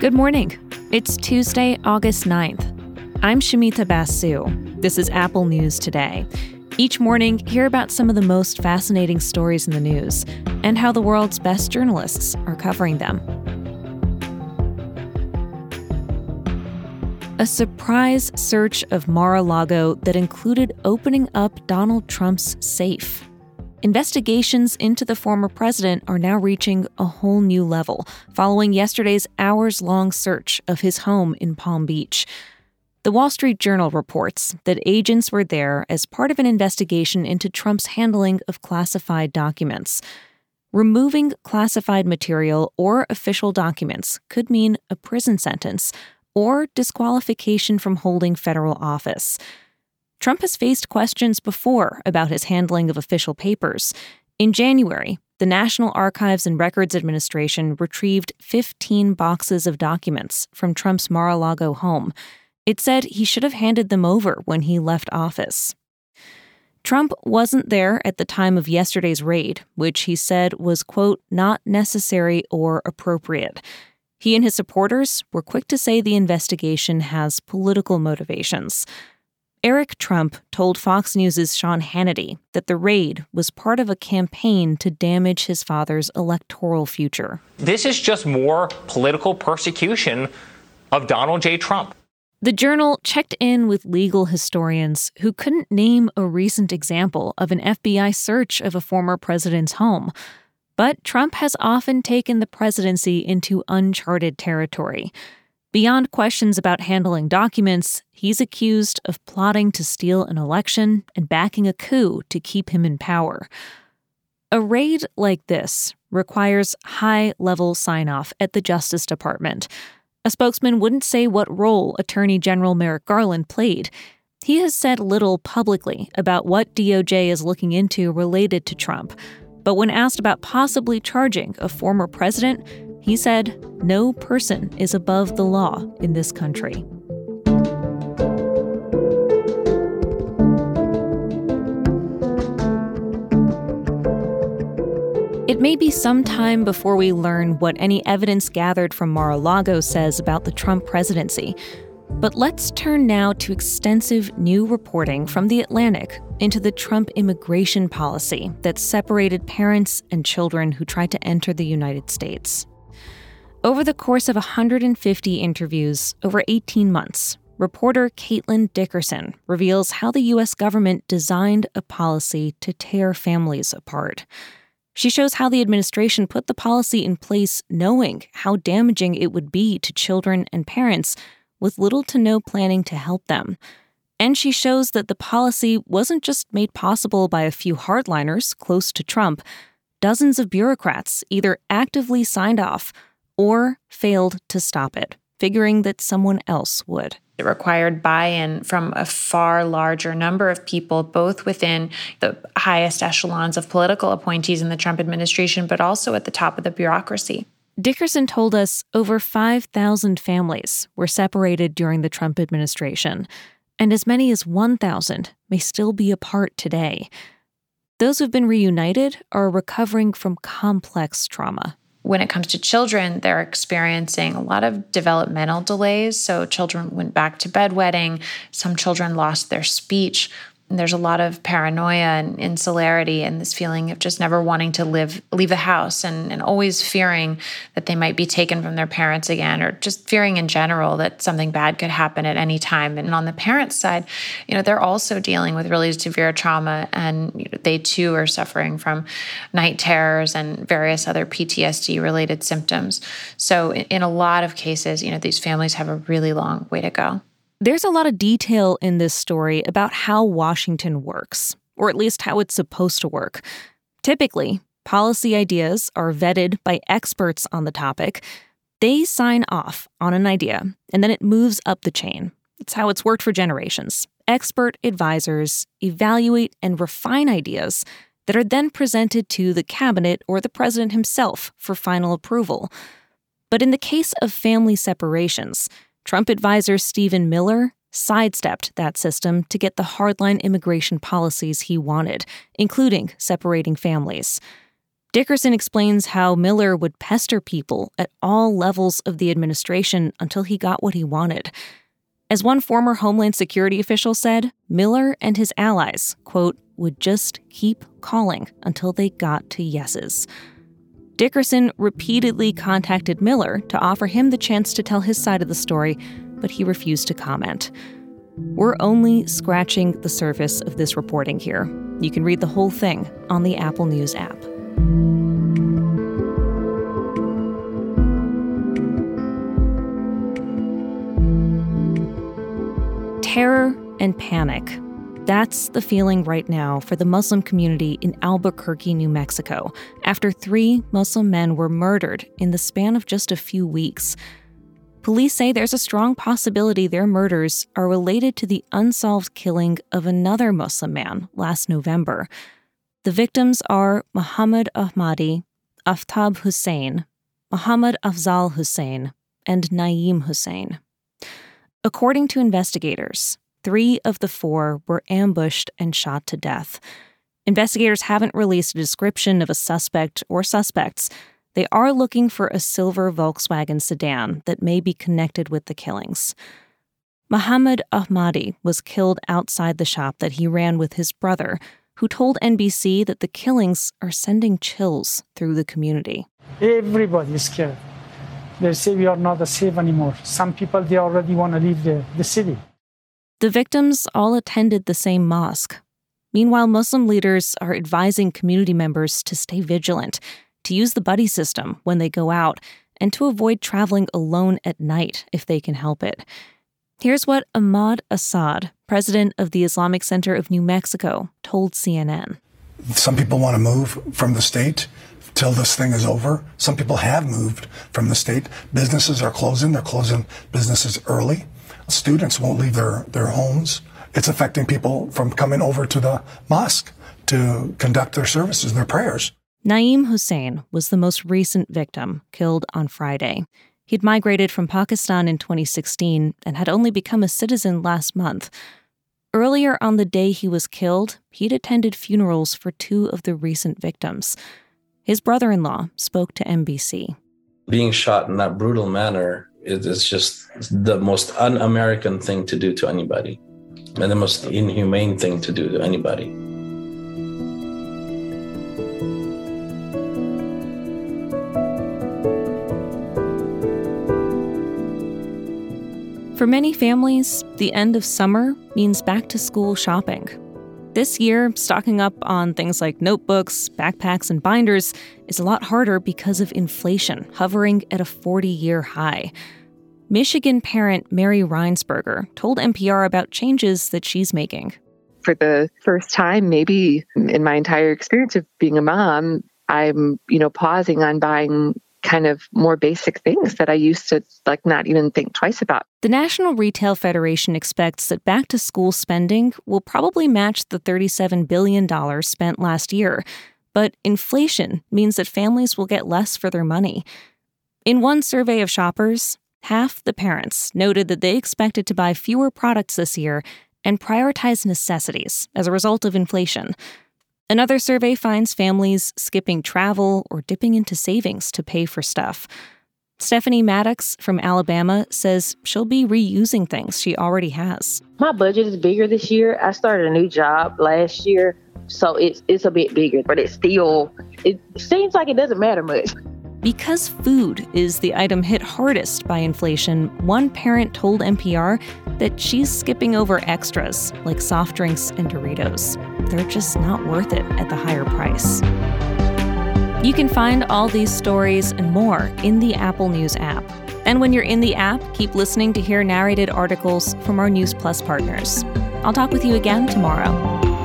Good morning. It's Tuesday, August 9th. I'm Shumita Basu. This is Apple News Today. Each morning, hear about some of the most fascinating stories in the news and how the world's best journalists are covering them. A surprise search of Mar a Lago that included opening up Donald Trump's safe. Investigations into the former president are now reaching a whole new level following yesterday's hours long search of his home in Palm Beach. The Wall Street Journal reports that agents were there as part of an investigation into Trump's handling of classified documents. Removing classified material or official documents could mean a prison sentence or disqualification from holding federal office. Trump has faced questions before about his handling of official papers. In January, the National Archives and Records Administration retrieved 15 boxes of documents from Trump's Mar a Lago home. It said he should have handed them over when he left office. Trump wasn't there at the time of yesterday's raid, which he said was, quote, not necessary or appropriate. He and his supporters were quick to say the investigation has political motivations. Eric Trump told Fox News' Sean Hannity that the raid was part of a campaign to damage his father's electoral future. This is just more political persecution of Donald J. Trump. The Journal checked in with legal historians who couldn't name a recent example of an FBI search of a former president's home. But Trump has often taken the presidency into uncharted territory. Beyond questions about handling documents, he's accused of plotting to steal an election and backing a coup to keep him in power. A raid like this requires high level sign off at the Justice Department. A spokesman wouldn't say what role Attorney General Merrick Garland played. He has said little publicly about what DOJ is looking into related to Trump. But when asked about possibly charging a former president, he said, No person is above the law in this country. It may be some time before we learn what any evidence gathered from Mar a Lago says about the Trump presidency. But let's turn now to extensive new reporting from The Atlantic into the Trump immigration policy that separated parents and children who tried to enter the United States. Over the course of 150 interviews over 18 months, reporter Caitlin Dickerson reveals how the U.S. government designed a policy to tear families apart. She shows how the administration put the policy in place knowing how damaging it would be to children and parents with little to no planning to help them. And she shows that the policy wasn't just made possible by a few hardliners close to Trump. Dozens of bureaucrats either actively signed off or failed to stop it, figuring that someone else would. It required buy in from a far larger number of people, both within the highest echelons of political appointees in the Trump administration, but also at the top of the bureaucracy. Dickerson told us over 5,000 families were separated during the Trump administration, and as many as 1,000 may still be apart today. Those who've been reunited are recovering from complex trauma when it comes to children, they're experiencing a lot of developmental delays. So, children went back to bedwetting, some children lost their speech, there's a lot of paranoia and insularity and this feeling of just never wanting to live leave the house and, and always fearing that they might be taken from their parents again or just fearing in general that something bad could happen at any time. And on the parents side you know they're also dealing with really severe trauma and you know, they too are suffering from night terrors and various other PTSD related symptoms. So in, in a lot of cases you know these families have a really long way to go there's a lot of detail in this story about how Washington works, or at least how it's supposed to work. Typically, policy ideas are vetted by experts on the topic. They sign off on an idea, and then it moves up the chain. It's how it's worked for generations. Expert advisors evaluate and refine ideas that are then presented to the cabinet or the president himself for final approval. But in the case of family separations, Trump advisor Stephen Miller sidestepped that system to get the hardline immigration policies he wanted, including separating families. Dickerson explains how Miller would pester people at all levels of the administration until he got what he wanted. As one former Homeland Security official said, Miller and his allies, quote, would just keep calling until they got to yeses. Dickerson repeatedly contacted Miller to offer him the chance to tell his side of the story, but he refused to comment. We're only scratching the surface of this reporting here. You can read the whole thing on the Apple News app. Terror and panic that's the feeling right now for the Muslim community in Albuquerque, New Mexico, after three Muslim men were murdered in the span of just a few weeks. Police say there's a strong possibility their murders are related to the unsolved killing of another Muslim man last November. The victims are Muhammad Ahmadi, Aftab Hussein, Muhammad Afzal Hussein, and Naeem Hussein. According to investigators, Three of the four were ambushed and shot to death. Investigators haven't released a description of a suspect or suspects. They are looking for a silver Volkswagen sedan that may be connected with the killings. Muhammad Ahmadi was killed outside the shop that he ran with his brother, who told NBC that the killings are sending chills through the community. Everybody is scared. They say we are not safe anymore. Some people, they already want to leave the, the city. The victims all attended the same mosque. Meanwhile, Muslim leaders are advising community members to stay vigilant, to use the buddy system when they go out, and to avoid traveling alone at night if they can help it. Here's what Ahmad Assed, president of the Islamic Center of New Mexico, told CNN. Some people want to move from the state till this thing is over. Some people have moved from the state. Businesses are closing. They're closing businesses early. Students won't leave their, their homes. It's affecting people from coming over to the mosque to conduct their services, their prayers. Naeem Hussein was the most recent victim, killed on Friday. He'd migrated from Pakistan in 2016 and had only become a citizen last month. Earlier on the day he was killed, he'd attended funerals for two of the recent victims. His brother in law spoke to NBC. Being shot in that brutal manner it is just the most un-American thing to do to anybody, and the most inhumane thing to do to anybody. For many families, the end of summer means back to school shopping. This year, stocking up on things like notebooks, backpacks, and binders is a lot harder because of inflation hovering at a 40 year high. Michigan parent Mary Reinsberger told NPR about changes that she's making. For the first time, maybe in my entire experience of being a mom, I'm, you know, pausing on buying kind of more basic things that I used to like not even think twice about. The National Retail Federation expects that back to school spending will probably match the $37 billion spent last year. But inflation means that families will get less for their money. In one survey of shoppers, half the parents noted that they expected to buy fewer products this year and prioritize necessities as a result of inflation. Another survey finds families skipping travel or dipping into savings to pay for stuff. Stephanie Maddox from Alabama says she'll be reusing things she already has. My budget is bigger this year. I started a new job last year, so it's it's a bit bigger, but it's still it seems like it doesn't matter much. Because food is the item hit hardest by inflation, one parent told NPR that she's skipping over extras like soft drinks and Doritos. They're just not worth it at the higher price. You can find all these stories and more in the Apple News app. And when you're in the app, keep listening to hear narrated articles from our News Plus partners. I'll talk with you again tomorrow.